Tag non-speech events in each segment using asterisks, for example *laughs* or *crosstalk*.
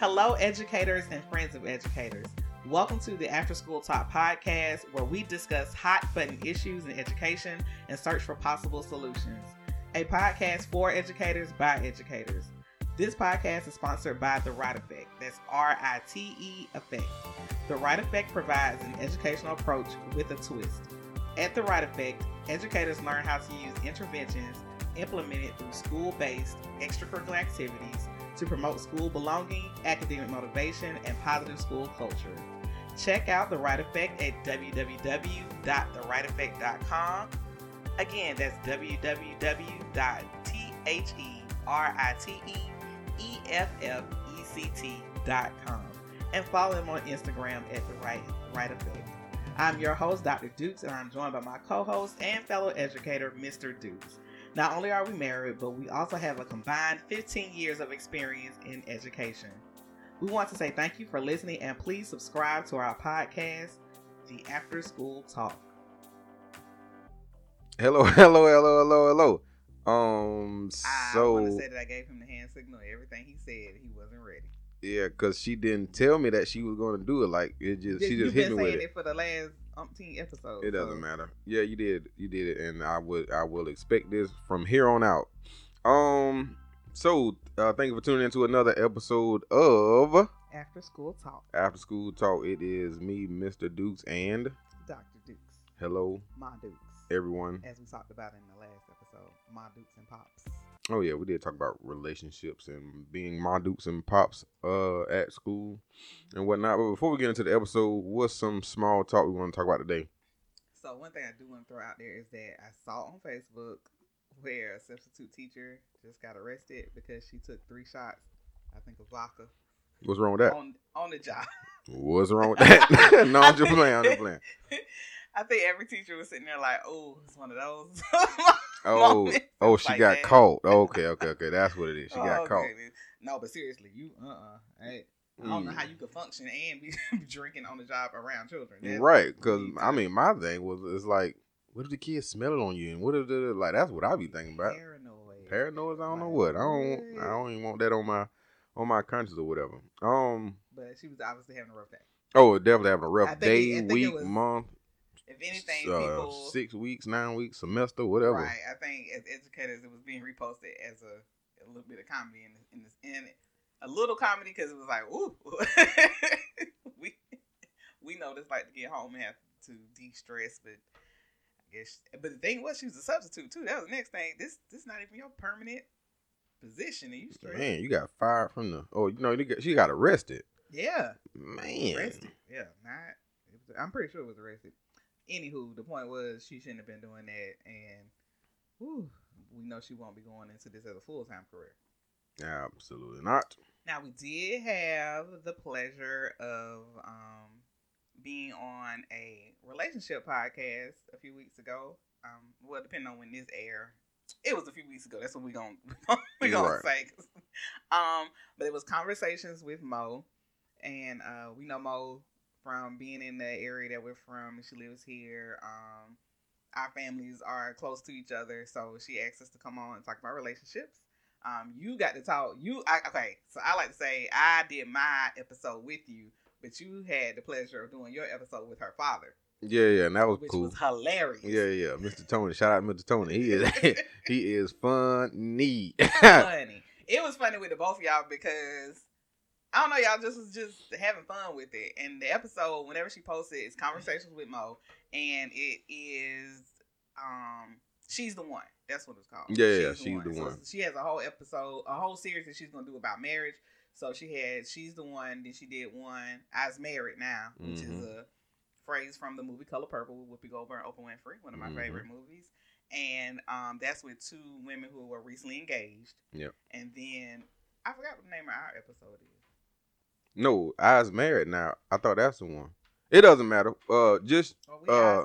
Hello, educators and friends of educators. Welcome to the After School Talk podcast, where we discuss hot button issues in education and search for possible solutions. A podcast for educators by educators. This podcast is sponsored by The Rite Effect. That's R I T E Effect. The Rite Effect provides an educational approach with a twist. At The Rite Effect, educators learn how to use interventions implemented through school based extracurricular activities to promote school belonging, academic motivation, and positive school culture. Check out The Rite Effect at www.theriteeffect.com. Again, that's www.theriteeffect.com. And follow him on Instagram at The Right, right Effect. I'm your host, Dr. Dukes, and I'm joined by my co host and fellow educator, Mr. Dukes. Not only are we married, but we also have a combined 15 years of experience in education. We want to say thank you for listening and please subscribe to our podcast, The After School Talk. Hello, *laughs* hello, hello, hello, hello. Um, I so want to say that I gave him the hand signal. Everything he said, he wasn't ready. yeah, cause she didn't tell me that she was going to do it. Like it just, she You've just hit me with saying it. it for the last umpteen episodes. It doesn't so- matter. Yeah, you did, you did it, and I would, I will expect this from here on out. Um, so uh, thank you for tuning into another episode of After School Talk, After School Talk. It is me, Mr. Dukes, and Dr. Dukes, hello my Dukes, everyone. as we talked about in the last episode, my Dukes and Pops. Oh yeah, we did talk about relationships and being my dukes and pops uh at school and whatnot. But before we get into the episode, what's some small talk we want to talk about today? So one thing I do want to throw out there is that I saw on Facebook where a substitute teacher just got arrested because she took three shots, I think of vodka, What's wrong with that? on on the job. What's wrong with *laughs* that? *laughs* no, I'm just playing. I'm just playing. *laughs* I think every teacher was sitting there like, "Oh, it's one of those." *laughs* Oh, oh, she like got that. caught. Okay, okay, okay. That's what it is. *laughs* She Oh, got okay. caught. No, but seriously, you uh uh I, I don't know how you could function and be *laughs* drinking on the job around children. That's- Right, because I mean, my thing was it's like, what if the kids smell it on you, and what if the like? That's what I be thinking about. paranoid. Paranoid. I don't know what. I don't. I don't even want that on my on my conscience or whatever. Um. But she was obviously having a rough day. Oh, definitely having a rough day, it week, was month, If anything, uh, people six weeks, nine weeks, semester, whatever. Right. I think as educators, it was being reposted as a, a little bit of comedy in in this in it. A little comedy because it was like, ooh, *laughs* we we know this like to get home and have to de stress, but I guess. But the thing was, she was a substitute too. That was the next thing. This this not even your permanent position, and you stressed. Man, you got fired from the. Oh, you know, you got- she got arrested. Yeah, Man, arrested. Yeah, not. I'm pretty sure it was arrested. Anywho, the point was she shouldn't have been doing that, and whew, we know she won't be going into this as a full time career. absolutely not. Now we did have the pleasure of um, being on a relationship podcast a few weeks ago. Um, well, depending on when this air, it was a few weeks ago. That's what we gonna *laughs* we gonna Right. say. *laughs* um, but it was conversations with Mo, and uh, we know Mo from being in the area that we're from. and She lives here. Um, our families are close to each other, so she asked us to come on and talk about relationships. Um, you got to talk. You I, okay? So I like to say I did my episode with you, but you had the pleasure of doing your episode with her father, Yeah, yeah, and that was which cool. was hilarious. yeah, yeah, Mr. Tony. Shout out, Mr. Tony. He is *laughs* *laughs* he is funny. *laughs* funny. It was funny with the both of y'all because I don't know, y'all just was just having fun with it. And the episode, whenever she posted, is conversations with Mo, and it is um she's the one. That's what it's called. Yeah, yeah, she's the So one. she has a whole episode, a whole series that she's gonna do about marriage. So she had she's the one. Then she did one. I's married now, which is Mhm. a phrase from the movie Color Purple with Whoopi Goldberg and Oprah Winfrey, one of my Mhm. favorite movies. And um, that's with two women who were recently engaged. Yep. And then I forgot what the name of our episode is. No, I was married now. I thought that's the one. It doesn't matter. Uh, just Oh, we Uh, now.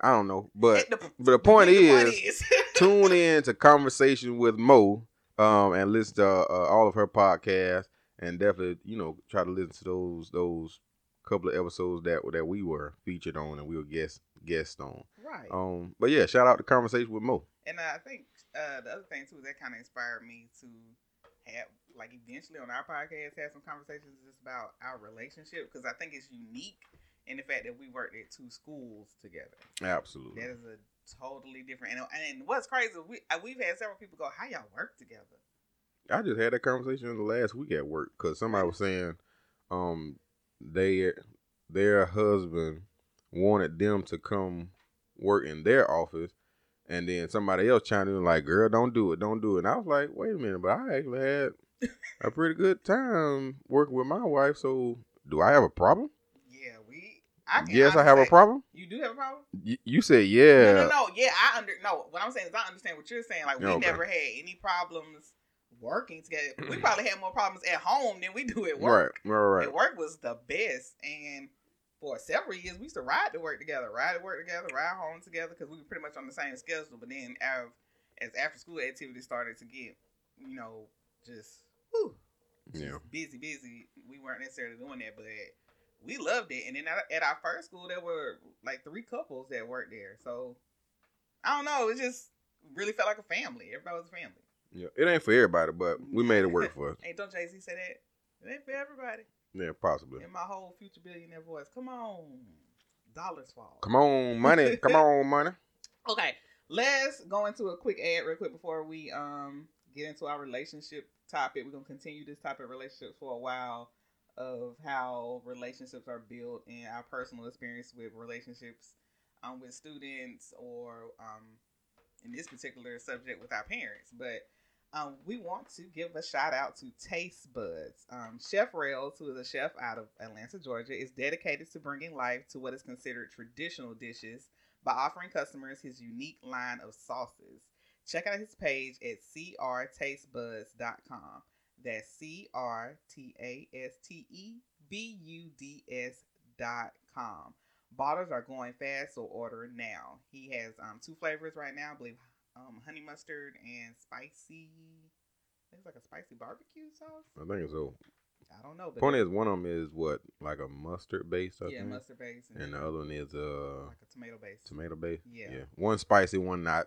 I don't know, but *laughs* the, but the point the is, *laughs* tune in to conversation with Mo, um, and listen to uh, all of her podcasts, and definitely, you know, try to listen to those those couple of episodes that that we were featured on and we were guest guest on. right. Um, but yeah, shout out to conversation with Mo. And uh, I think uh, the other thing too that kind of inspired me to have like eventually on our podcast have some conversations just about our relationship because I think it's unique in the fact that we worked at two schools together. Absolutely. That is a totally different. And, and what's crazy, we uh, we've had several people go, "How y'all work together?" I just had that conversation in the last week at work because somebody was saying, um, they their husband wanted them to come work in their office, and then somebody else chimed in like, "Girl, don't do it, don't do it." And I was like, "Wait a minute," but I actually had a pretty good time working with my wife. So, do I have a problem? Yeah, we. I yes, I have a problem. You do have a problem? Y- you said yeah. No, no, no. Yeah, I under no. What I'm saying is, I understand what you're saying. Like we Okay. never had any problems working together. We probably had more problems at home than we do at work. Right, right, right. At work was the best, and for several years we used to ride to work together, ride to work together, ride home together because we were pretty much on the same schedule. But then, as, as after school activities started to get, you know, just whew, Yeah. busy, busy. We weren't necessarily doing that, but we loved it. And then at, at our first school, there were like three couples that worked there. So I don't know. It just really felt like a family. Everybody was a family. Yeah, it ain't for everybody, but we made it work for us. *laughs* Hey, don't Jay Z say that? It ain't for everybody. Yeah, possibly. In my whole future billionaire voice, come on, dollars fall. Come on, money. Come *laughs* on, money. Okay, let's go into a quick ad real quick before we um get into our relationship topic. We're gonna continue this topic of relationships for a while of how relationships are built and our personal experience with relationships um with students or um in this particular subject with our parents. But um, we want to give a shout out to Taste Buds. Um, chef Rails, who is a chef out of Atlanta, Georgia, is dedicated to bringing life to what is considered traditional dishes by offering customers his unique line of sauces. Check out his page at crtastebuds.com. That's C R T A S T E B U D S dot com. Bottles are going fast, so order now. He has um, two flavors right now, I believe um, honey mustard and spicy. I think it's like a spicy barbecue sauce. I think so. I don't know, but Point is, one of them is what, like a mustard base, I yeah, think, mustard base and, and the other one is uh like a tomato base. tomato base. Yeah. yeah. One spicy, one not.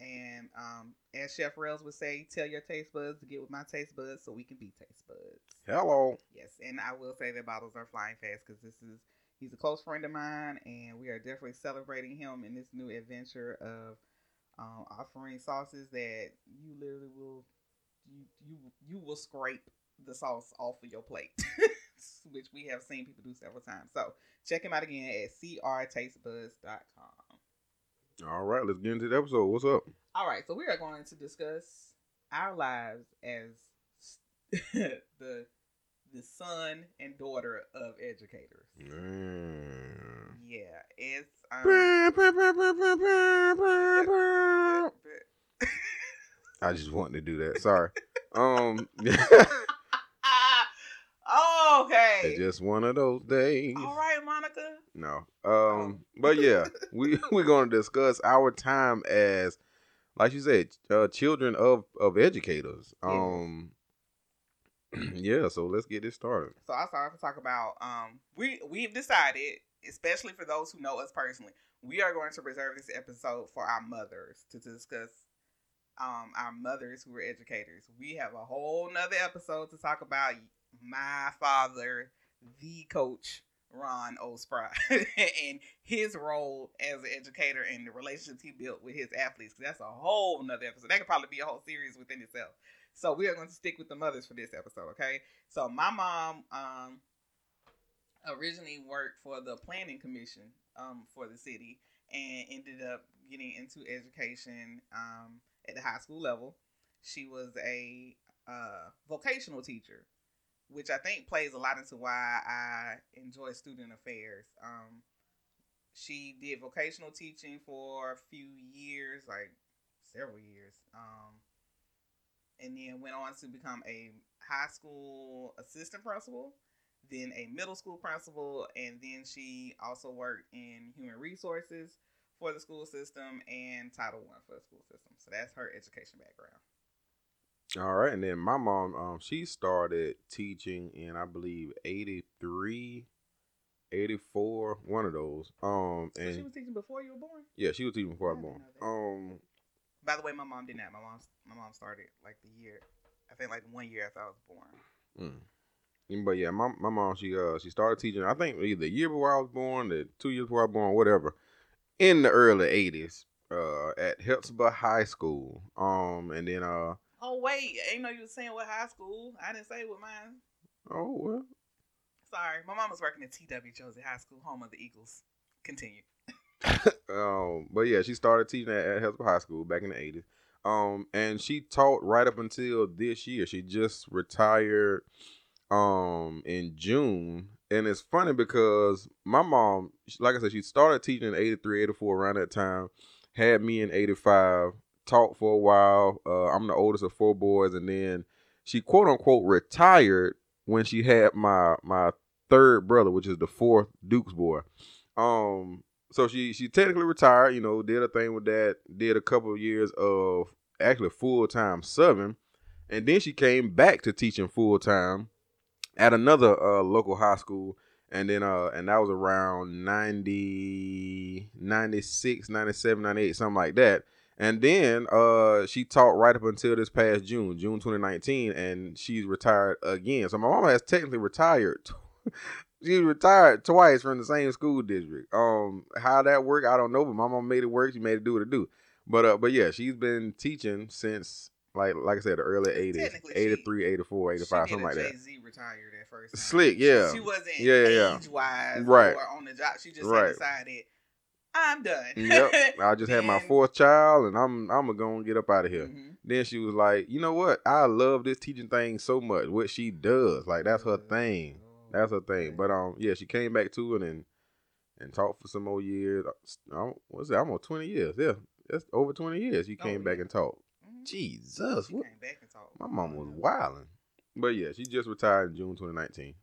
And um, as Chef Rails would say, tell your taste buds to get with my taste buds so we can be taste buds. Hello. Yes, and I will say that bottles are flying fast because this is he's a close friend of mine, and we are definitely celebrating him in this new adventure of um, offering sauces that you literally will you you you will scrape the sauce off of your plate, *laughs* which we have seen people do several times. So check him out again at crtastebuds.com. All right, let's get into the episode. What's up? All right, so we are going to discuss our lives as *laughs* the the son and daughter of educators. Mm. Yeah, it's um, I just wanted to do that. Sorry. *laughs* Um, *laughs* okay. it's just one of those days. All right, Monica. No. Um, but yeah, *laughs* we *laughs* we're gonna discuss our time as, like you said, uh, children of of educators. Um, *clears throat* yeah. So let's get this started. So I started to talk about um we we've decided, especially for those who know us personally, we are going to reserve this episode for our mothers to discuss um our mothers who are educators. We have a whole nother episode to talk about my father, the coach Ron Osprey, *laughs* and his role as an educator and the relationships he built with his athletes. That's a whole nother episode. That could probably be a whole series within itself. So we are going to stick with the mothers for this episode, okay? So my mom um originally worked for the planning commission um for the city and ended up getting into education um at the high school level. She was a uh vocational teacher, which I think plays a lot into why I enjoy student affairs. Um she did vocational teaching for a few years, like several years. Um and then went on to become a high school assistant principal, then a middle school principal, and then she also worked in human resources for the school system and Title One for the school system. So that's her education background. All right, and then my mom, um, she started teaching in I believe 83, 84, one of those. Um, So she was teaching before you were born. yeah, she was teaching before I I was born. Um, By the way, my mom did not. My mom, my mom started like the year I think like one year after I was born. Mm. But yeah, my my mom she uh she started teaching. I think either the year before I was born, the two years before I was born, whatever. In the early '80s, uh, at Hephzibah High School. Um, and then uh. Oh wait, I ain't know you was saying what high school. I didn't say what mine. Oh well. Sorry, my mom was working at T.W. Josey High School, home of the Eagles. Continue. *laughs* um, but yeah, she started teaching at, at Hephzibah High School back in the '80s. Um, and she taught right up until this year. She just retired um in June. And it's funny because my mom, like I said, she started teaching in 83, 84 around that time, had me in 85, taught for a while. Uh, I'm the oldest of four boys, and then she quote unquote retired when she had my my third brother, which is the fourth Duke's boy. Um, so she she technically retired, you know, did a thing with that, did a couple of years of actually full time subbing, and then she came back to teaching full time at another uh, local high school. And then uh and that was around 90 96, 97, 98, something like that. And then uh she taught right up until this past June, June 2019, and she's retired again. So my mama has technically retired *laughs* she retired twice from the same school district. Um, how that worked, I don't know, but my mom made it work. She made it do what it do. But uh, but yeah, she's been teaching since like like I said, the early eighties, 83, 84, 85, something like that. Jay-Z retired at first. Time. Slick, yeah. She, she wasn't yeah, yeah, age wise right. or on the job. She just right. decided I'm done. yep. *laughs* I just had my fourth child and I'm I'm gonna get up out of here. Mhm. Then she was like, you know what? I love this teaching thing so much. What she does, like that's her thing. That's her thing. But um, yeah, she came back to it and and taught for some more years. Um, what's that? Almost twenty years. Yeah, that's over twenty years. She Oh, came back yeah. and taught. Mhm. Jesus, She what? came back and talked. My mom was wilding. But yeah, she just retired in June 2019.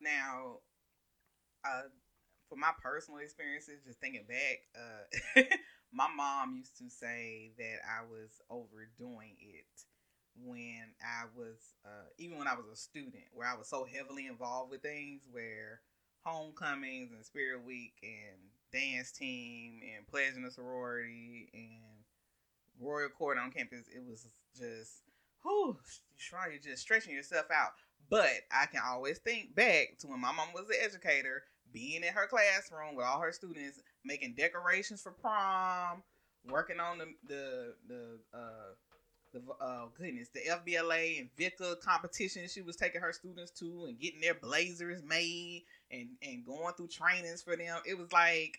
Now, uh, for my personal experiences, just thinking back, uh, *laughs* my mom used to say that I was overdoing it when I was, uh, even when I was a student, where I was so heavily involved with things where homecomings and spirit week and dance team and pledge a sorority and royal court on campus, it was just, whew, you're just stretching yourself out. But I can always think back to when my mom was an educator, being in her classroom with all her students, making decorations for prom, working on the the the uh the uh goodness the FBLA and VICA competition she was taking her students to and getting their blazers made and and going through trainings for them. It was like,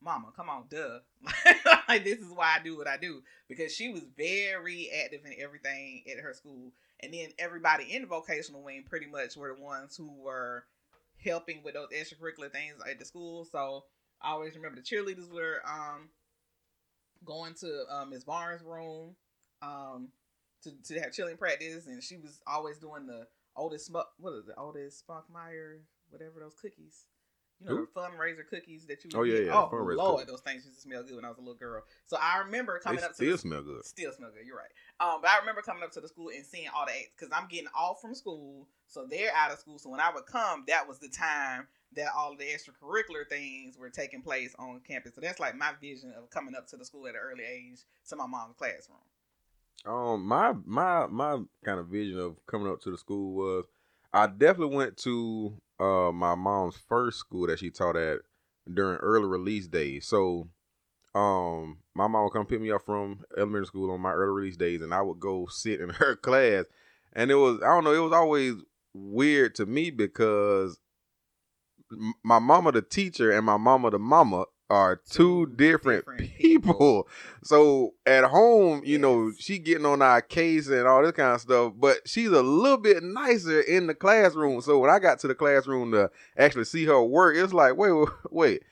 Mama, come on, duh. *laughs* like this is why I do what I do because she was very active in everything at her school and then everybody in the vocational wing pretty much were the ones who were helping with those extracurricular things at the school. So I always remember the cheerleaders were um going to um, Ms. Barnes' room um to, to have cheerleading practice, and she was always doing the Otis what is it Otis Spunkmeyer whatever those cookies. You know fundraiser cookies that you. Oh, yeah, yeah, Oh fundraiser Lord, cookies. those things used to smell good when I was a little girl. So I remember coming They up to still the- smell good. Still smell good. You're right. Um, but I remember coming up to the school and seeing all the because I'm getting off from school, so they're out of school. So when I would come, that was the time that all of the extracurricular things were taking place on campus. So that's like my vision of coming up to the school at an early age to my mom's classroom. Um, my my my kind of vision of coming up to the school was I definitely went to uh my mom's first school that she taught at during early release days. So um my mom would come pick me up from elementary school on my early release days and I would go *laughs* sit in her class. And it was I don't know, it was always weird to me because my mama the teacher and my mama the mama are two, Two different, different *laughs* people. people. So at home, you know, she getting on our case and all this kind of stuff, but she's a little bit nicer in the classroom. So when I got to the classroom to actually see her work, it's like, wait, wait, *laughs* wait.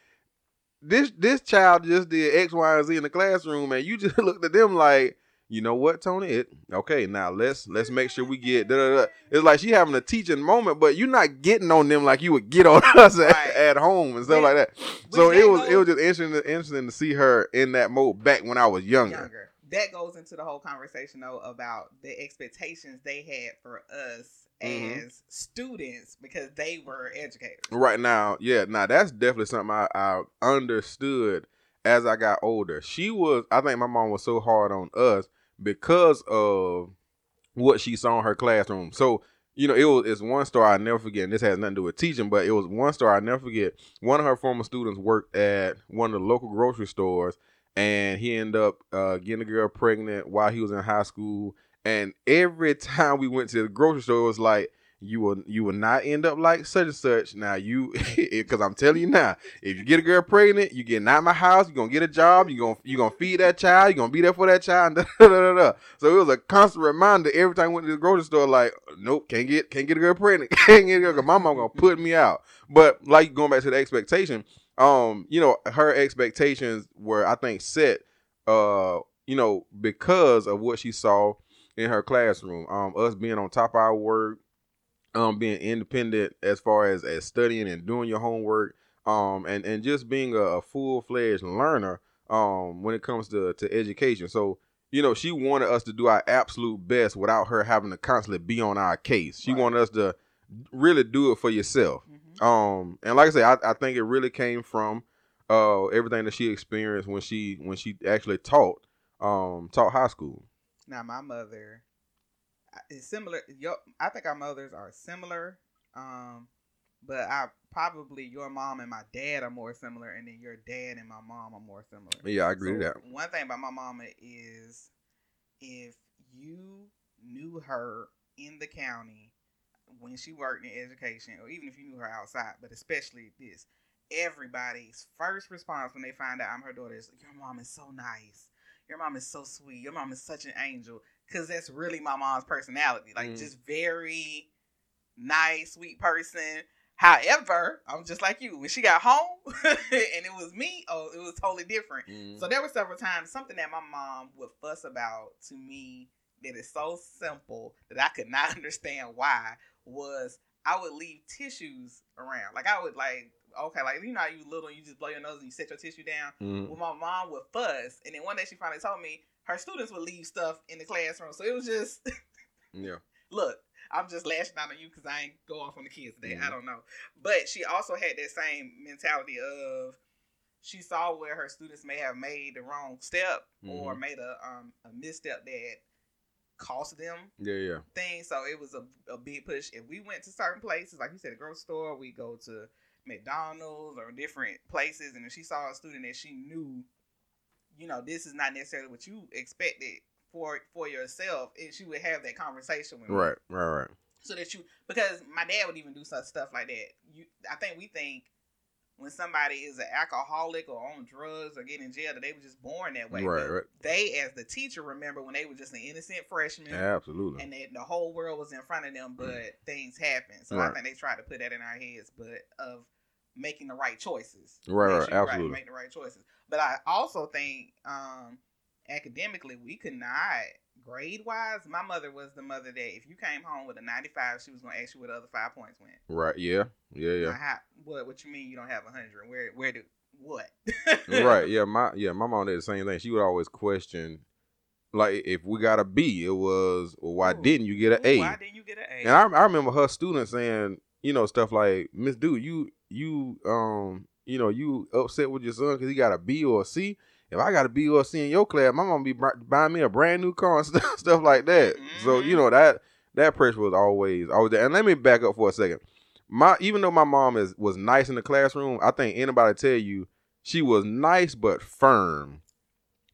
This this child just did X, Y, and Z in the classroom, and you just *laughs* looked at them like, you know what, Tony? It okay. Now let's let's make sure we get. Da, da, da. It's like she having a teaching moment, but you're not getting on them like you would get on *laughs* us at, Right. at home and stuff Which- like that. So it was it was just interesting interesting to see her in that mode back when I was younger. younger. That goes into the whole conversation though about the expectations they had for us Mhm. as students because they were educators. Right now, yeah, now that's definitely something I, I understood as I got older. She was, I think my mom was so hard on us because of what she saw in her classroom. So you know, it was it's one story I never forget. And this has nothing to do with teaching, but it was one story I never forget. One of her former students worked at one of the local grocery stores, and he ended up uh, getting a girl pregnant while he was in high school. And every *laughs* time we went to the grocery store, it was like, you will you will not end up like such and such. Now you, *laughs* because I'm telling you now, if you get a girl pregnant, you get out my house, you're gonna get a job, you're gonna you gonna feed that child, you're gonna be there for that child. *laughs* Da, da, da. So it was a constant reminder every time I went to the grocery store, like, nope, can't get can't get a girl pregnant, *laughs* can't get a girl. My mom gonna put me out. But like going back to the expectation, um, you know, her expectations were I think set, uh, you know, because of what she saw in her classroom. Um, us being on top of our work, um, being independent as far as as studying and doing your homework, um, and and just being a, a full fledged learner, um, when it comes to to education. So you know, she wanted us to do our absolute best without her having to constantly be on our case. She right. wanted us to really do it for yourself. Mm-hmm. Um, and like I said, I, I think it really came from uh everything that she experienced when she when she actually taught um taught high school. Now my mother is similar. Your, I think our mothers are similar, um, but I probably your mom and my dad are more similar, and then your dad and my mom are more similar. Yeah, I agree so with that. One thing about my mama is if you knew her in the county when she worked in education, or even if you knew her outside, but especially this, everybody's first response when they find out I'm her daughter is, "Your mom is so nice." your mom is so sweet. Your mom is such an angel. Cause that's really my mom's personality. Like mm. just very nice, sweet person. However, I'm just like you. When she got home *laughs* and it was me, oh, it was totally different. Mm. So there were several times something that my mom would fuss about to me that is so simple that I could not *laughs* understand why was I would leave tissues around. Like I would like okay, like you know, you little, you just blow your nose and you set your tissue down. Mm-hmm. Well, my mom would fuss, and then one day she finally told me her students would leave stuff in the classroom. So it was just, *laughs* yeah. Look, I'm just lashing out on you because I ain't go off on the kids today. Mm-hmm. I don't know, but she also had that same mentality of she saw where her students may have made the wrong step mm-hmm. or made a um a misstep that cost them yeah yeah things so it was a, a big push if we went to certain places like you said a grocery store we go to McDonald's or different places, and if she saw a student that she knew, you know, this is not necessarily what you expected for for yourself, and she would have that conversation with right, me. Right, right, right. So that you, because my dad would even do such stuff like that. You, I think we think when somebody is an alcoholic or on drugs or getting in jail that they were just born that way. Right, right. They, as the teacher, remember when they were just an innocent freshman. absolutely. And that the whole world was in front of them, but mm. things happen. So right. I think they try to put that in our heads, but of making the right choices. Right, right, absolutely. Right, make the right choices. But I also think um, academically we could not grade wise. My mother was the mother that if you came home with a ninety five, she was gonna ask you where the other five points went. Right. Yeah. Yeah. Yeah. how, what What you mean you don't have a hundred? Where Where do what? right. Yeah. *laughs* My Yeah. My mom did the same thing. She would always question. Like if we got a B, it was well, why Ooh. didn't you get an A? Why didn't you get an A? And I, I remember her students saying, you know, stuff like, Miss Dude, you you um you know you upset with your son because he got a B or a C. If I got a B or a C in your class, my mom be buying me a brand new car and *laughs* stuff, stuff like that. Mm-hmm. So you know that that pressure was always always there. And let me back up for a second. My even though my mom is was nice in the classroom, I think anybody tell you she was nice but firm,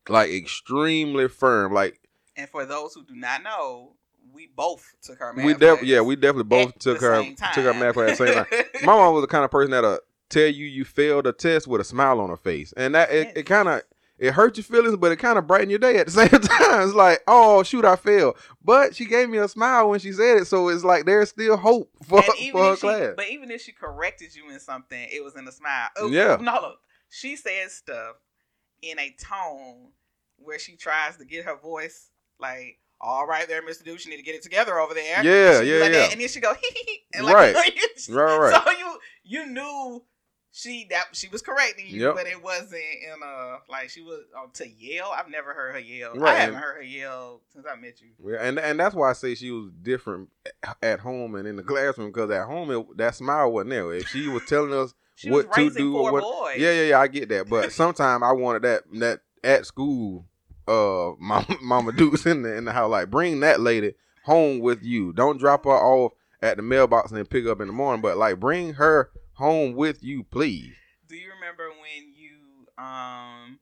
like extremely firm. Like, and for those who do not know, we both took her math. We def- yeah, we definitely both took her took her math class at the same time. My mom was the kind of person that'll tell you you failed a test with a smile on her face, and that it, it kind of it hurt your feelings, but it kind of brightened your day at the *laughs* same time. It's like, oh shoot, I failed, but she gave me a smile when she said it, so it's like there's still hope *laughs* for, for her she, class. But even if she corrected you in something, it was in a smile. Oh, yeah, no, look, she says stuff in a tone where she tries to get her voice like all right there, Mr. Dude, you need to get it together over there. Yeah, yeah, like yeah. That, and then she go, *laughs* and like, right. right, right. So you you knew she that she was correcting you, yep. but it wasn't in a like she was uh, to yell. I've never heard her yell. Right. I haven't heard her yell since I met you. Yeah, and and that's why I say she was different at home and in the classroom because at home it, that smile wasn't there. If she was telling us *laughs* what to do or what, boys. yeah, yeah, yeah, I get that. But *laughs* sometimes I wanted that that at school uh *laughs* Mama, Mama Dukes in the in the house. Like bring that lady home with you. Don't drop her off at the mailbox and then pick up in the morning, but like bring her home with you, please. Do you remember when you um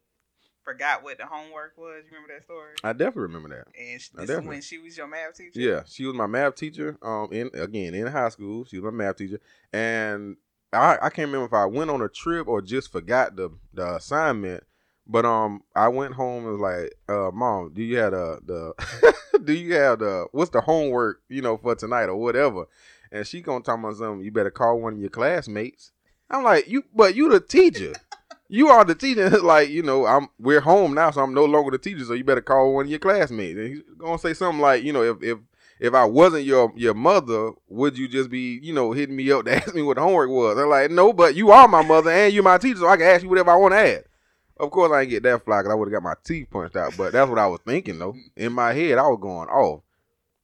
forgot what the homework was? You remember that story? I definitely remember that. And sh- this is definitely- when she was your math teacher. Yeah, she was my math teacher. Um, in again in high school, she was my math teacher, and I I can't remember if I went on a trip or just forgot the the assignment. But um, I went home and was like, uh, "Mom, do you have the the *laughs* do you have the what's the homework you know for tonight or whatever?" And she gonna talk about something. You better call one of your classmates. I'm like, you, but you the teacher. you are the teacher. *laughs* like, you know, I'm we're home now, so I'm no longer the teacher. So you better call one of your classmates. And he's gonna say something like, you know, if if if I wasn't your your mother, would you just be, you know, hitting me up to *laughs* ask me what the homework was? They're like, no, but you are my mother and you're my teacher, so I can ask you whatever I want to ask. Of course, I didn't get that fly because I would have got my teeth punched out. But that's what I was thinking, though. In my head, I was going, "Oh,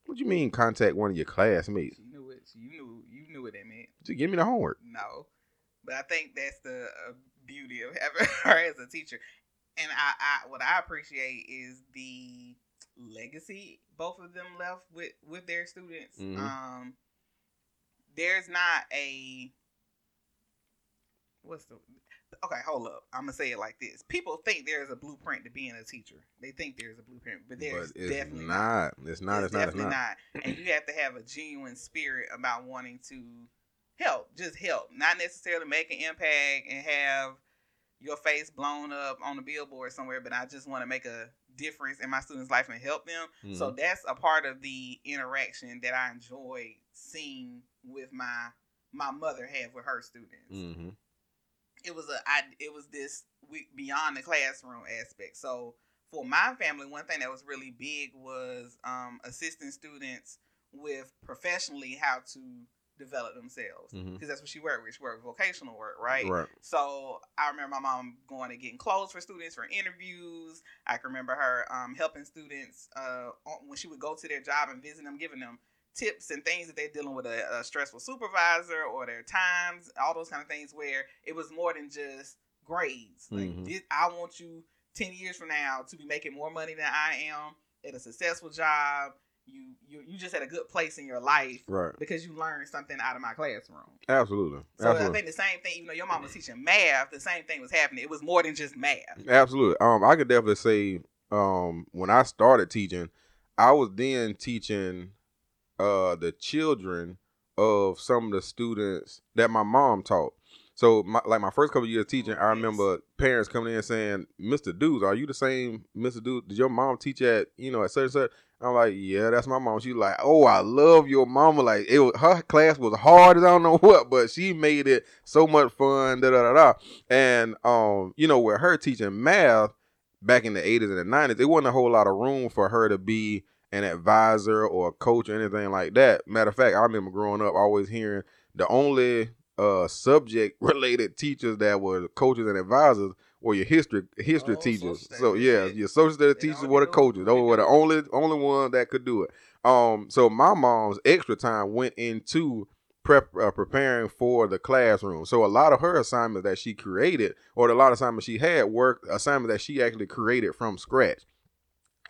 what do you mean? Contact one of your classmates? She knew it. You knew. You knew what that meant. Just give me the homework." No, but I think that's the uh, beauty of having *laughs* her as a teacher. And I, I, what I appreciate is the legacy both of them left with with their students. Mhm. Um, there's not a what's the okay hold up i'm gonna say it like this people think there's a blueprint to being a teacher they think there's a blueprint but there's but it's definitely not. It's not. It's, not. It's definitely not. and you have to have a genuine spirit about wanting to help, just help, not necessarily make an impact and have your face blown up on a billboard somewhere. But I just want to make a difference in my students' life and help them. So Mhm. that's a part of the interaction that I enjoy seeing with my my mother have with her students Mhm. it was a I it was this we, beyond the classroom aspect. So for my family, one thing that was really big was um, assisting students with professionally how to develop themselves because Mhm. that's what she worked with. She worked vocational work, right? Right. So I remember my mom going and getting clothes for students for interviews. I can remember her um, helping students uh, on- when she would go to their job and visit them, giving them tips and things that they're dealing with a, a stressful supervisor or their times, all those kind of things where it was more than just grades. Like Mhm. this, I want you ten years from now to be making more money than I am at a successful job. You you you just at a good place in your life Right. because you learned something out of my classroom. Absolutely. So I think the same thing, even though your mom was teaching math, the same thing was happening. It was more than just math. Absolutely. Um, I could definitely say, um, when I started teaching, I was then teaching, uh, the children of some of the students that my mom taught. So, my, like my first couple of years teaching, I remember parents coming in saying, "Mr. Dews, are you the same Mr. Dews? Did your mom teach at you know at such and such?" I'm like, "Yeah, that's my mom." She's like, "Oh, I love your mama." Like it was her class was hard as I don't know *laughs* what, but she made it so much fun. Da da da da. And um, you know, with her teaching math back in the 80s and the 90s, it wasn't a whole lot of room for her to be an advisor or a coach or anything like that. Matter of fact, I remember growing up always hearing the only uh subject *laughs* related teachers that were coaches and advisors were your history history Oh, teachers. So yeah, your social studies teachers were the coaches. they Those were the only only ones that could do it. Um, so my mom's extra time went into prep uh, preparing for the classroom. So a lot of her assignments that she created, or a lot of assignments she had, were assignments that she actually created from scratch.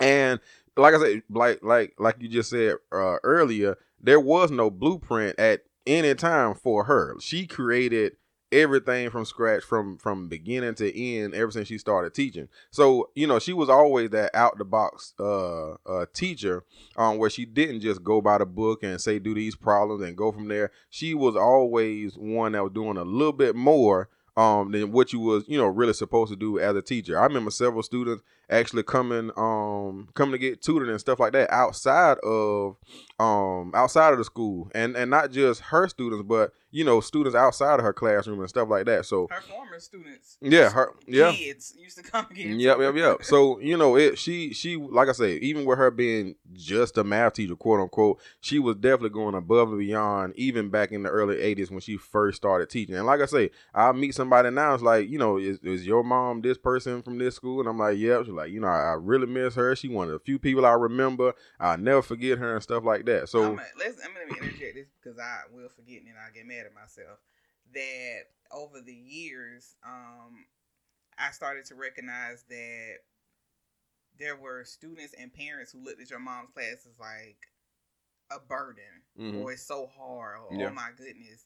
And like I said, like like like you just said uh, earlier, there was no blueprint at any time for her. She created everything from scratch from from beginning to end ever since she started teaching. So you know she was always that out the box uh uh teacher um where she didn't just go by the book and say do these problems and go from there. She was always one that was doing a little bit more um than what you was you know really supposed to do as a teacher. I remember several students actually coming um coming to get tutored and stuff like that outside of um outside of the school and and not just her students but you know students outside of her classroom and stuff like that so Her former students, yeah her yeah kids used to come get. Yep, yep, yep. So you know, it she she like I say, even with her being just a math teacher, quote unquote, she was definitely going above and beyond, even back in the early '80s when she first started teaching. And like I say, I meet somebody now, it's like, you know, is, is your mom this person from this school? And I'm like, yeah. Like, you know, I, I really miss her. She one of the few people I remember. I'll never forget her and stuff like that. So I'm, gonna- let's, I'm gonna interject this because I will forget and I get mad at myself. That over the years, um, I started to recognize that there were students and parents who looked at your mom's classes like, a burden Mhm. or it's so hard or Yeah. oh my goodness.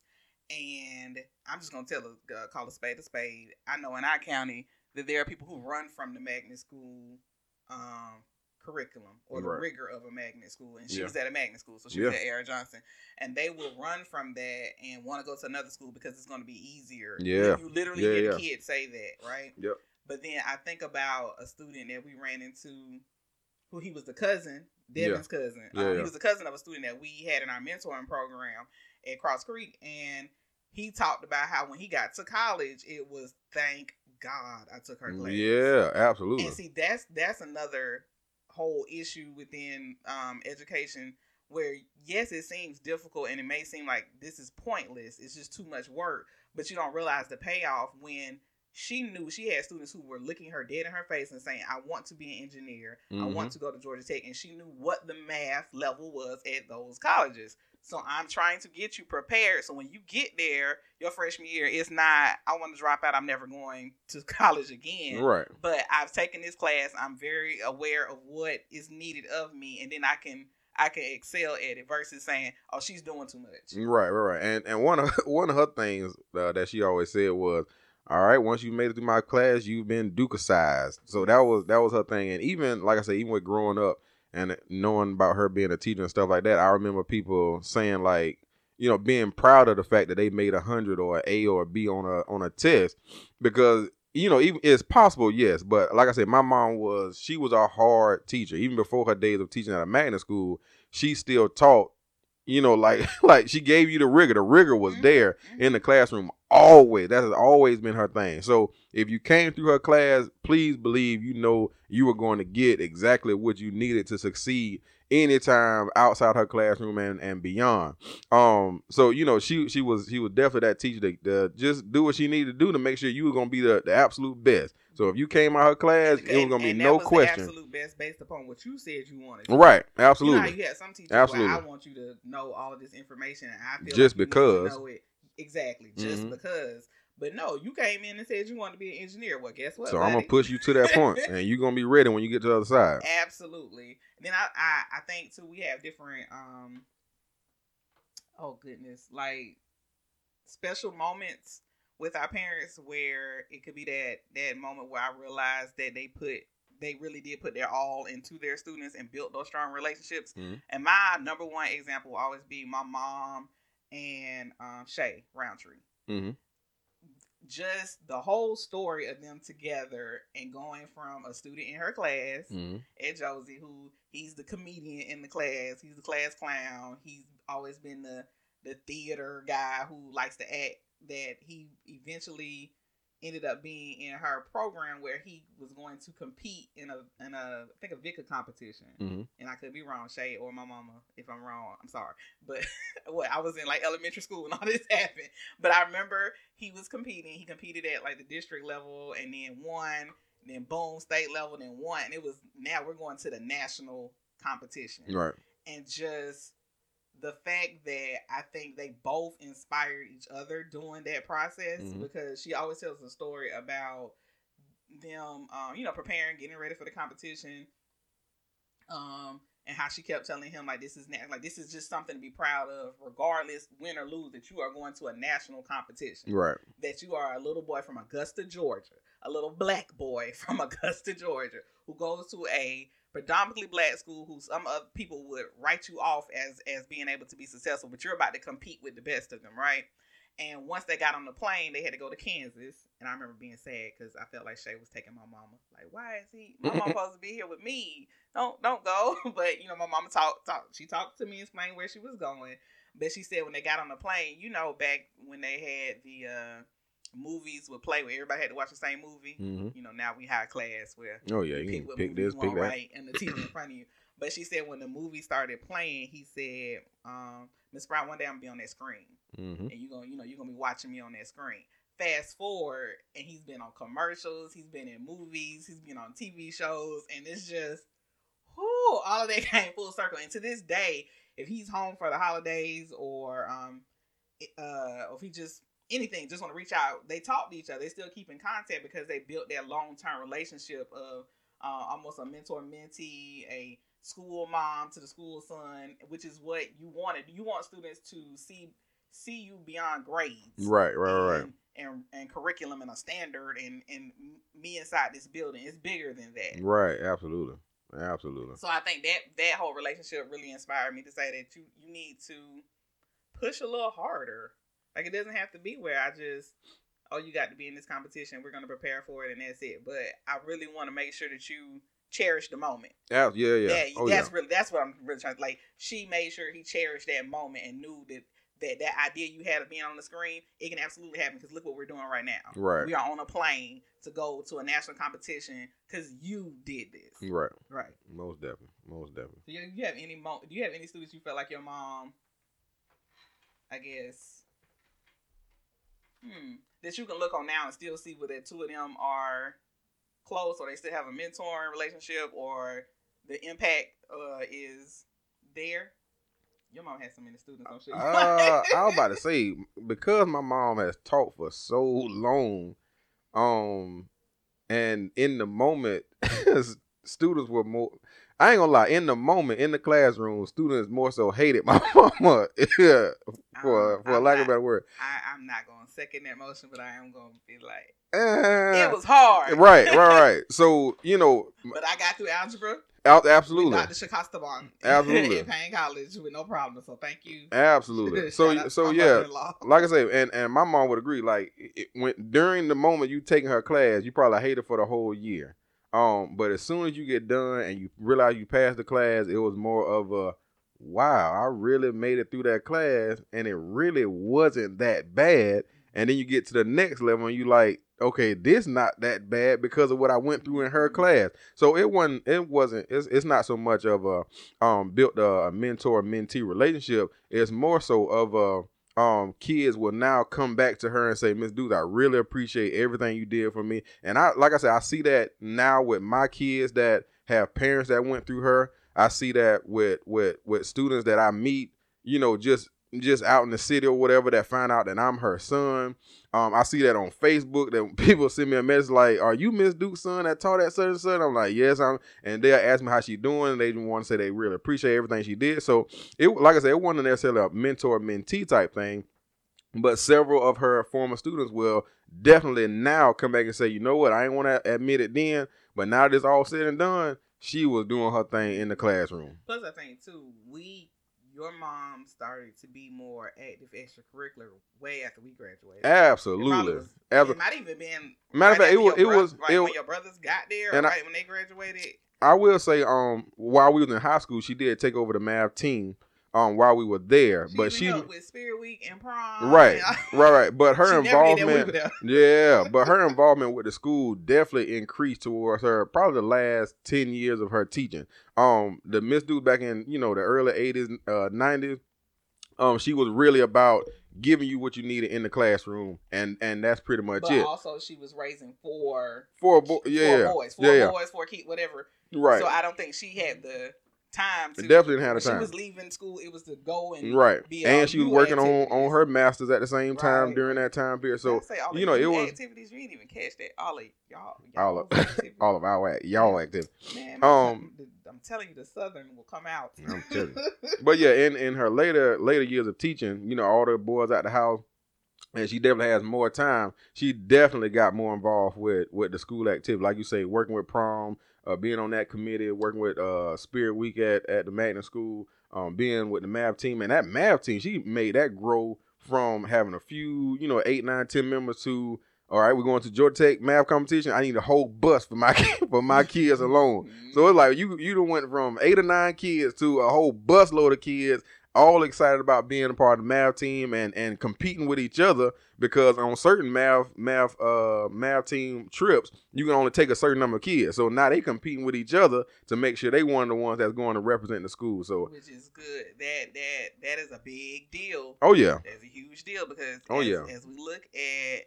And I'm just gonna tell a uh, call a spade a spade. I know in our county that there are people who run from the magnet school um, curriculum or the Right. rigor of a magnet school, and she Yeah. was at a magnet school, so she Yeah. was at A.R. Johnson, and they will run from that and want to go to another school because it's going to be easier. Yeah. you literally Yeah, hear the kids say that, right? Yep. But then I think about a student that we ran into, who he was the cousin, Devin's cousin. Um. He was the cousin of a student that we had in our mentoring program at Cross Creek, and he talked about how when he got to college, it was thank God I took her class. Yeah, absolutely. And see, that's that's another whole issue within um, education where yes, it seems difficult and it may seem like this is pointless. It's just too much work, but you don't realize the payoff when she knew she had students who were looking her dead in her face and saying, "I want to be an engineer. I Mhm. want to go to Georgia Tech," and she knew what the math level was at those colleges. So I'm trying to get you prepared. So when you get there, your freshman year, it's not, I want to drop out. I'm never going to *laughs* college again Right. but I've taken this class. I'm very aware of what is needed of me, and then I can I can excel at it versus saying, "Oh, she's doing too much." Right, right, right. And and one of *laughs* one of her things uh, that she always said was, "All right, once you made it through my class, you've been Duke-sized." So that was that was her thing. And even like I said, even with growing up and knowing about her being a teacher and stuff like that, I remember people saying like, you know, being proud of the fact that they made a hundred or an A or a B on a on a test because. You know, even it's possible, yes, but like I said, my mom was she was a hard teacher. Even before her days of teaching at a magnet school, she still taught you know, like *laughs* like she gave you the rigor. The rigor was Mhm. there in the classroom always. That has always been her thing. So if you came through her class, please believe you know you were going to get exactly what you needed to succeed anytime outside her classroom and, and beyond. Um, so you know she she was she was definitely that teacher to, to just do what she needed to do to make sure you were gonna be the, the absolute best. So if you came out her class, it was gonna be and no question. absolute best based upon what you said you wanted. Right, You know absolutely. you had some teachers Absolutely. I want you to know all of this information, and I feel Just like you need to because. know it exactly, just Mhm. because. But no, you came in and said you wanted to be an engineer. Well, guess what? So I'm gonna push you to that point, *laughs* and you're gonna be ready when you get to the other side. Absolutely. Then I, I I think too we have different um oh goodness, like special moments with our parents where it could be that that moment where I realized that they put they really did put their all into their students and built those strong relationships. Mhm. And my number one example will always be my mom and um, Shay Roundtree Mm-hmm. just the whole story of them together and going from a student in her class hmm at Josey, who he's the comedian in the class, he's the class clown. He's always been the the theater guy who likes to act. That he eventually ended up being in her program where he was going to compete in a in a I think a VICA competition hmm and I could be wrong, Shay or my mama. If I'm wrong, I'm sorry. But *laughs* what I was in like elementary school when all this *laughs* happened. But I remember he was competing. He competed at like the district level and then won. Then boom, state level, then won. And it was now we're going to the national competition. Right. And just the fact that I think they both inspired each other during that process Mhm. because she always tells a story about them, um, you know, preparing, getting ready for the competition, um, and how she kept telling him like this is na- like this is just something to be proud of, regardless win or lose. That you are going to a national competition Right. that you are a little boy from Augusta, Georgia, a little black boy *laughs* from Augusta, Georgia, who goes to a predominantly black school who some other people would write you off as as being able to be successful, but you're about to compete with the best of them, right? And once they got on the plane, they had to go to Kansas, and I remember being sad because I felt like Shay was taking my mama. Like, why is he? My mama supposed to be here with me. Don't don't go. *laughs* But you know, my mama talked talked. She talked to me, and explained where she was going. But she said when they got on the plane, you know, back when they had the uh movies would play where everybody had to watch the same movie. hmm You know, now we high class where Oh yeah, you you can pick this, pick that. right and the TV in front of you. But she said when the movie started playing, he said, um, Miss Brown, one day I'm gonna be on that screen hmm and you gonna, you know, you're gonna be watching me on that screen. Fast forward, and he's been on commercials, he's been in movies, he's been on TV shows, and it's just, whoo, all of that *laughs* came full circle. And to this day, if he's home for the holidays or um, uh, or if he just anything, just want to reach out, they talk to each other. They still keep in contact because they built that long term relationship of uh, almost a mentor mentee, a school mom to the school son, which is what you wanted. You want students to see see you beyond grades, Right, right, and, right. and and curriculum and a standard, and and me inside this building is bigger than that. Right, absolutely. Absolutely. So I think that that whole relationship really inspired me to say that you you need to push a little harder. Like it doesn't have to be where I just oh you got to be in this competition. We're gonna prepare for it and that's it. But I really want to make sure that you cherish the moment. Yeah, yeah, yeah. That- oh, yeah. that's really that's what I'm really trying to like. She made sure he cherished that moment and knew that that that idea you had of being on the screen it can absolutely happen because look what we're doing right now. Right. We are on a plane to go to a national competition because you did this. Right. Right. Most definitely. Most definitely. Do you, you have any mo- Do you have any students you felt like your mom? I guess. Hmm. That you can look on now and still see whether two of them are close, or they still have a mentoring relationship, or the impact uh, is there. Your mom has so many students. I'm sure. Uh, I was about to say because my mom has taught for so long, um, and in the moment, *laughs* students were more. I ain't gonna lie. In the moment, in the classroom, students more so hated my *laughs* mama. yeah, for Um, for I'm lack of a better word. I, I'm not to second that motion, but I am to be like, Eh, it was hard. right, right, *laughs* right. So you know, But I got through algebra. out absolutely, Dr. Shakastaban. *laughs* Absolutely. in Paine College with no problem. So thank you. absolutely. So out so yeah, like I say, and and my mom would agree. Like it went during the moment you taking her class, you probably hate her for the whole year. Um, but as soon as you get done and you realize you passed the class, it was more of a wow, I really made it through that class, and it really wasn't that bad. And then you get to the next level, and you like, okay, this not that bad because of what I went through in her class. So it wasn't, it wasn't, it's, it's not so much of a um built a, mentor mentee relationship. It's more so of a um kids will now come back to her and say, Miss Dukes, I really appreciate everything you did for me. And I like I said, I see that now with my kids that have parents that went through her. I see that with with with students that I meet, you know, just just out in the city or whatever that find out that I'm her son. Um, I see that on Facebook that *laughs* people send me a message like, "Are you Miss Duke's son that taught that and such?" I'm like, "Yes, I'm." And they'll ask me how she doing. And they want to say they really appreciate everything she did. So it, like I said, it wasn't necessarily a mentor mentee type thing, but several of her former students will definitely now come back and say, "You know what? I ain't want to admit it then, but now that it's all said and done, she was doing her thing in the classroom." Plus, I think too, we, your mom started to be more active extracurricular way after we graduated. Absolutely. was- Abso- it might even been. Matter of right fact, it was it was right it, when your brothers got there, and I- right when they graduated. I will say, um, while we was in high school, she did take over the math team, um, while we were there. She but she, with Spirit Week and prom. right, and- *laughs* right, right. But her She never did that when we involvement, yeah, but her involvement with the school definitely increased towards her probably the last ten years of her teaching. Um, the Miss Dude back in you know the early eighties, uh, nineties, um, she was really about giving you what you needed in the classroom, and and that's pretty much But it. also, she was raising four, For a boy, yeah, four boys, four yeah. boys, four kids, whatever. right, So I don't think she had the time. To, It definitely didn't have the time. She was leaving school. It was to go and right. And she was working on activities. on her masters at the same time Right. during that time period. So say you know, it was- activities. You didn't even catch that. All of y'all, all of *laughs* all of our y'all active. Man, um, I'm telling you, the Southern will come out. I'm telling you. *laughs* But yeah, in in her later later years of teaching, you know, all the boys at the house, and she definitely has more time. She definitely got more involved with with the school activity, like you say, working with prom, uh, being on that committee, working with uh Spirit Week at at the Magnet School, um, being with the math team, and that math team, she made that grow from having a few, you know, eight, nine, ten members to. All right, we're going to Georgia Tech math competition. I need a whole bus for my *laughs* for my kids alone. So it's like you you done went from eight or nine kids to a whole busload of kids, all excited about being a part of the math team and and competing with each other because on certain math math uh math team trips you can only take a certain number of kids. So now they competing with each other to make sure they one of the ones that's going to represent the school. So which is good. That that that is a big deal. oh yeah, That's a huge deal because Oh, as, yeah. as we look at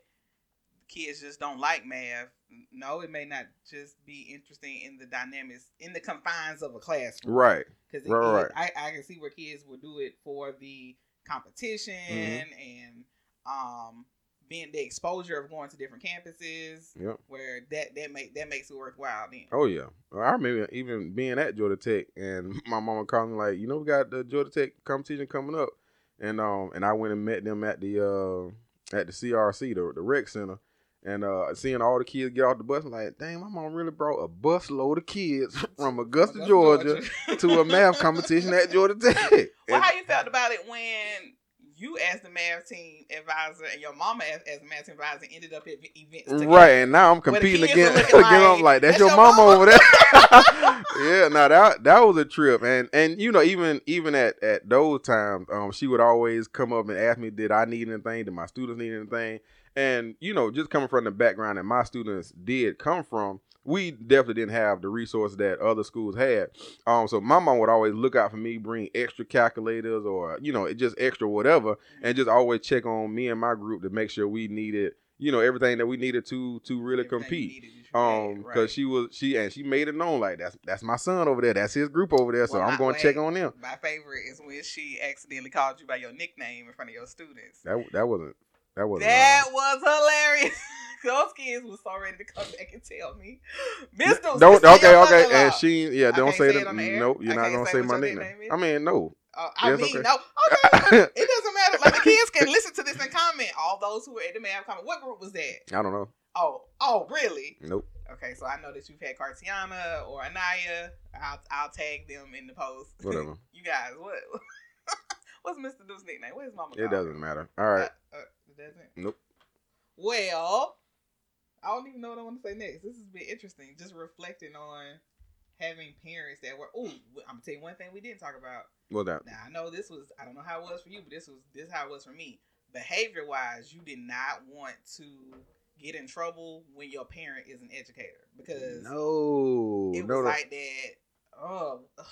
kids just don't like math. No, it may not just be interesting in the dynamics in the confines of a classroom. right, Because Right, right. I, I can see where kids will do it for the competition Mm-hmm. and um being the exposure of going to different campuses, Yep. where that that make that makes it worthwhile. Then Oh yeah, I remember even being at Georgia Tech, and *laughs* my mama called me like, you know, we got the Georgia Tech competition coming up, and um, and I went and met them at the uh at the CRC, the the rec center, and uh, seeing all the kids get off the bus, I'm like, dang, my mom really brought a bus load of kids *laughs* from Augusta, Augusta, Georgia, to a math competition at Georgia Tech. *laughs* well, And- how you felt about it when you, as the math team advisor, and your mama, as, as the math team advisor, ended up at events together? Right, and now I'm competing against. *laughs* again, I'm like, like, that's, "That's your, your mama, mama." over there. yeah, now that that was a trip, and and you know, even even at at those times, um, she would always come up and ask me, did I need anything? Did my students need anything? And you know, just coming from the background that my students did come from, we definitely didn't have the resources that other schools had. Um, so my mom would always look out for me, bring extra calculators or you know, just extra whatever, and just always check on me and my group to make sure we needed, you know, everything that we needed to to really Everything compete. needed, you should have, Um, because right. she was she and she made it known like that's that's my son over there, that's his group over there, so Well, I'm going to check on them. My favorite is when she accidentally called you by your nickname in front of your students. That that wasn't that wasn't. That uh, was hilarious. *laughs* Those kids was so ready to come back and tell me, Mister. don't okay okay and she yeah don't say say the nope you're not gonna say say my nickname. I mean no Uh, I Yes, mean, okay. no, okay, *laughs* it doesn't matter. Like the kids can listen to this and comment. All those who were at the math comment. What group was that? I don't know Oh, oh, really? nope Okay, so I know that you've had Cartiana or Anaya. I'll I'll tag them in the post. *laughs* whatever you guys, what? What's Mr. Dude's nickname? What is Mama? it doesn't him? matter. All right Uh, uh, it doesn't. Nope. Well, I don't even know what I want to say next. This has been interesting. Just reflecting on having parents that were. Oh, I'm gonna tell you one thing we didn't talk about. well that Now I know this was. I don't know how it was for you, but this was this how it was for me. Behavior wise, you did not want to get in trouble when your parent is an educator because no it was no no like that. Oh, ugh.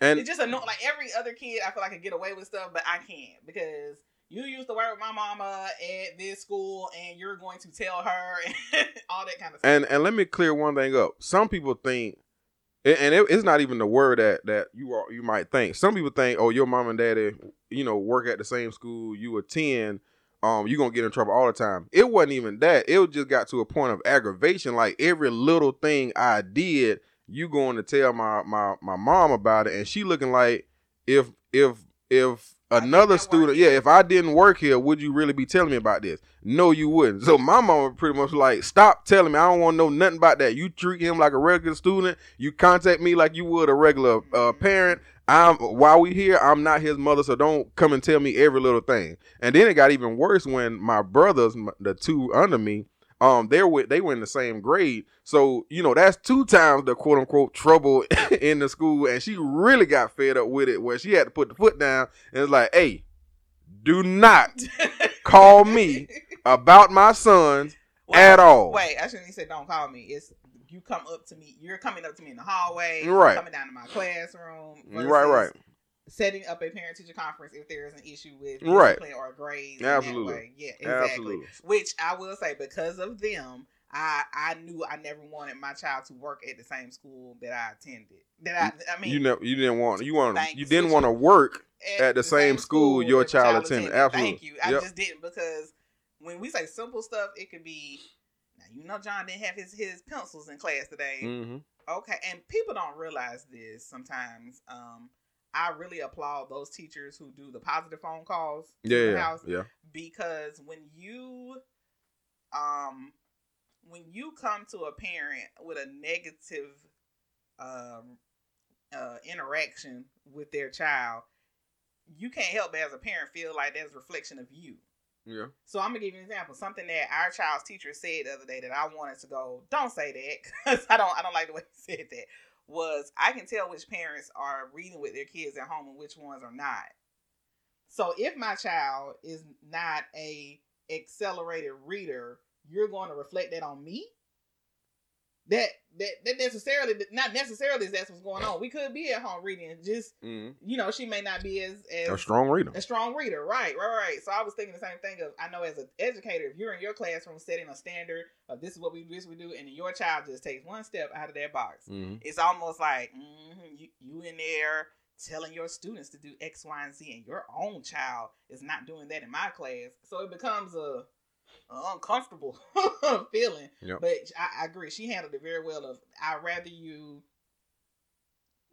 and it's just annoying. Like every other kid, I feel like I can get away with stuff, but I can't because you used to work with my mama at this school, and you're going to tell her *laughs* all that kind of stuff. and and let me clear one thing up. Some people think, and it, it's not even the word that that you are you might think. Some people think, oh, your mom and daddy, you know, work at the same school you attend. Um, you're gonna get in trouble all the time. It wasn't even that. It just got to a point of aggravation. Like every little thing I did, you going to tell my my my mom about it, and she looking like if if if another student, yeah, if I didn't work here, would you really be telling me about this? No, you wouldn't. So my mama pretty much like, stop telling me. I don't want to know nothing about that. You treat him like a regular student. You contact me like you would a regular uh, parent. I'm while we here, I'm not his mother, so don't come and tell me every little thing. And then it got even worse when my brothers, the two under me, um, they were they were in the same grade. So you know that's two times the quote unquote trouble *laughs* in the school, and she really got fed up with it, where she had to put the foot down and it's like, hey, do not *laughs* call me about my sons Well, at all. Wait, I shouldn't even say don't call me. It's you come up to me. You're coming up to me in the hallway. you're Right. Coming down to my classroom. Right, right. Setting up a parent teacher conference if there is an issue with Right. discipline or grades. Absolutely. Yeah, exactly. Absolutely. Which I will say because of them, I I knew I never wanted my child to work at the same school that I attended. That I I mean you never you didn't want you want you didn't want to work at the same school your that child attended. Absolutely. Thank you. I Yep. just didn't because when we say simple stuff, it could be. Now you know John didn't have his his pencils in class today. hmm Okay, and people don't realize this sometimes. Um, I really applaud those teachers who do the positive phone calls Yeah, yeah, house yeah. because when you um when you come to a parent with a negative um uh interaction with their child you can't help but as a parent feel like that's a reflection of you Yeah. so i'm gonna give you an example something that our child's teacher said the other day that i wanted to go don't say that *laughs* because i don't i don't like the way he said that was i can tell which parents are reading with their kids at home and which ones are not so if my child is not a accelerated reader, you're going to reflect that on me. That that that necessarily not necessarily is that's what's going on. We could be at home reading, just hmm you know, she may not be as as A strong reader. a strong reader, right, right, right. So I was thinking the same thing of I know as an educator, if you're in your classroom setting a standard of this is what we do, this we do, and your child just takes one step out of that box, hmm it's almost like mhm, you, you in there telling your students to do X, Y, and Z, and your own child is not doing that in my class. So it becomes a uncomfortable *laughs* feeling. Yep. But I, I agree, she handled it very well. Of I'd rather you.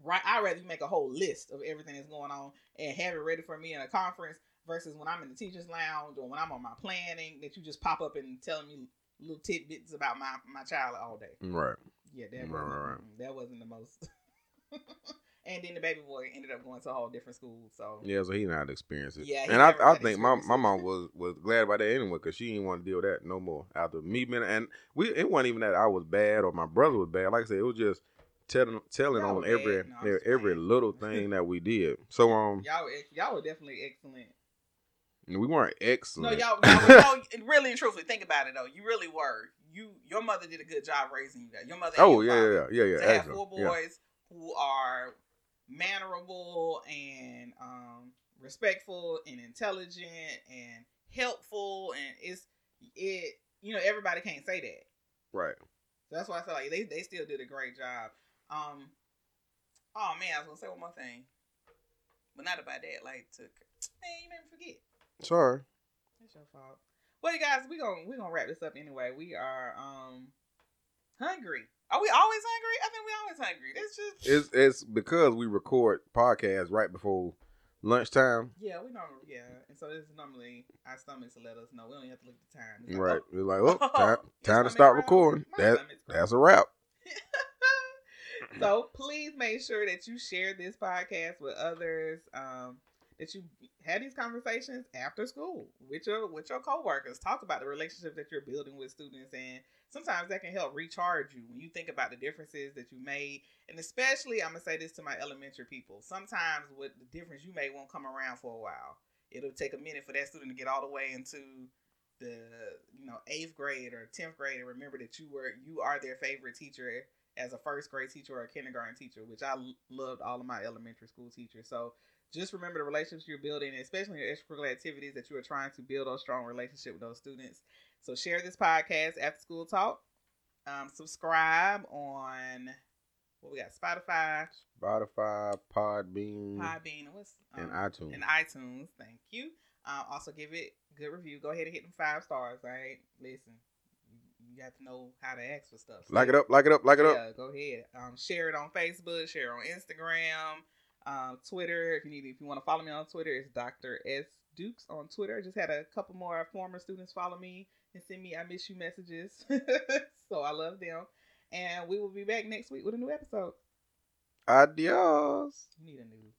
Right, I'd rather you make a whole list of everything that's going on and have it ready for me in a conference versus when I'm in the teachers' lounge or when I'm on my planning that you just pop up and telling me little tidbits about my my child all day. Right. Yeah, that Right, wasn't, right, right. that wasn't the most. *laughs* and then the baby boy ended up going to a whole different school. So Yeah, so he not experience it. Yeah, and I, I think my, my mom was was glad about that anyway because she didn't want to deal with that no more after me being and we it wasn't even that I was bad or my brother was bad. Like I said, it was just telling telling Y'all on every. No, every, playing. little thing that we did. So um, y'all y'all were definitely excellent. we weren't excellent. No, excellent. y'all, y'all no, *laughs* really and truthfully think about it though. You really were. You your mother did a good job raising you. Guys. Your mother. oh your yeah, yeah, yeah, yeah, to yeah. have excellent. four Yeah. boys who are mannerable and um, respectful and intelligent and helpful and it's it you know everybody can't say that. Right. so that's why i feel like they, they still did a great job. Um oh man i was gonna say one more thing. But not about that like to man you made me forget. Sorry. that's your fault. Well you guys we gonna we gonna wrap this up anyway. We are um hungry are we always hungry i think we always hungry it's just It's it's because we record podcasts right before lunchtime. Yeah, we normally yeah, and so this is normally our stomachs let us know. We don't have to look at the time. It's Right. oh, It's like, oh, oh, *laughs* time, time to start recording. My That that's a wrap. *laughs* so please make sure that you share this podcast with others. Um, that you had these conversations after school with your with your coworkers. Talk about the relationship that you're building with students, and sometimes that can help recharge you when you think about the differences that you made. And especially, I'm gonna say this to my elementary people. Sometimes, what the difference you made won't come around for a while. It'll take a minute for that student to get all the way into the you know eighth grade or tenth grade and remember that you were you are their favorite teacher as a first grade teacher or a kindergarten teacher, which I loved all of my elementary school teachers. So just remember the relationships you're building, especially your extracurricular activities that you are trying to build a strong relationship with those students. So share this podcast after school talk. Um, subscribe on what we got Spotify, Spotify, Podbean, Podbean, and what's um, and iTunes. and iTunes. Thank you. Um, also give it a good review. Go ahead and hit them five stars. All right, listen, you, got to know how to ask for stuff. So like it up, like it up, like it up. yeah, go ahead. Um, share it on Facebook. Share it on Instagram, um, Twitter. If you need, if you want to follow me on Twitter, it's Doctor S Dukes on Twitter. Just had a couple more former students follow me and send me "I miss you" messages. *laughs* so I love them. And we will be back next week with a new episode. Adios. You need a new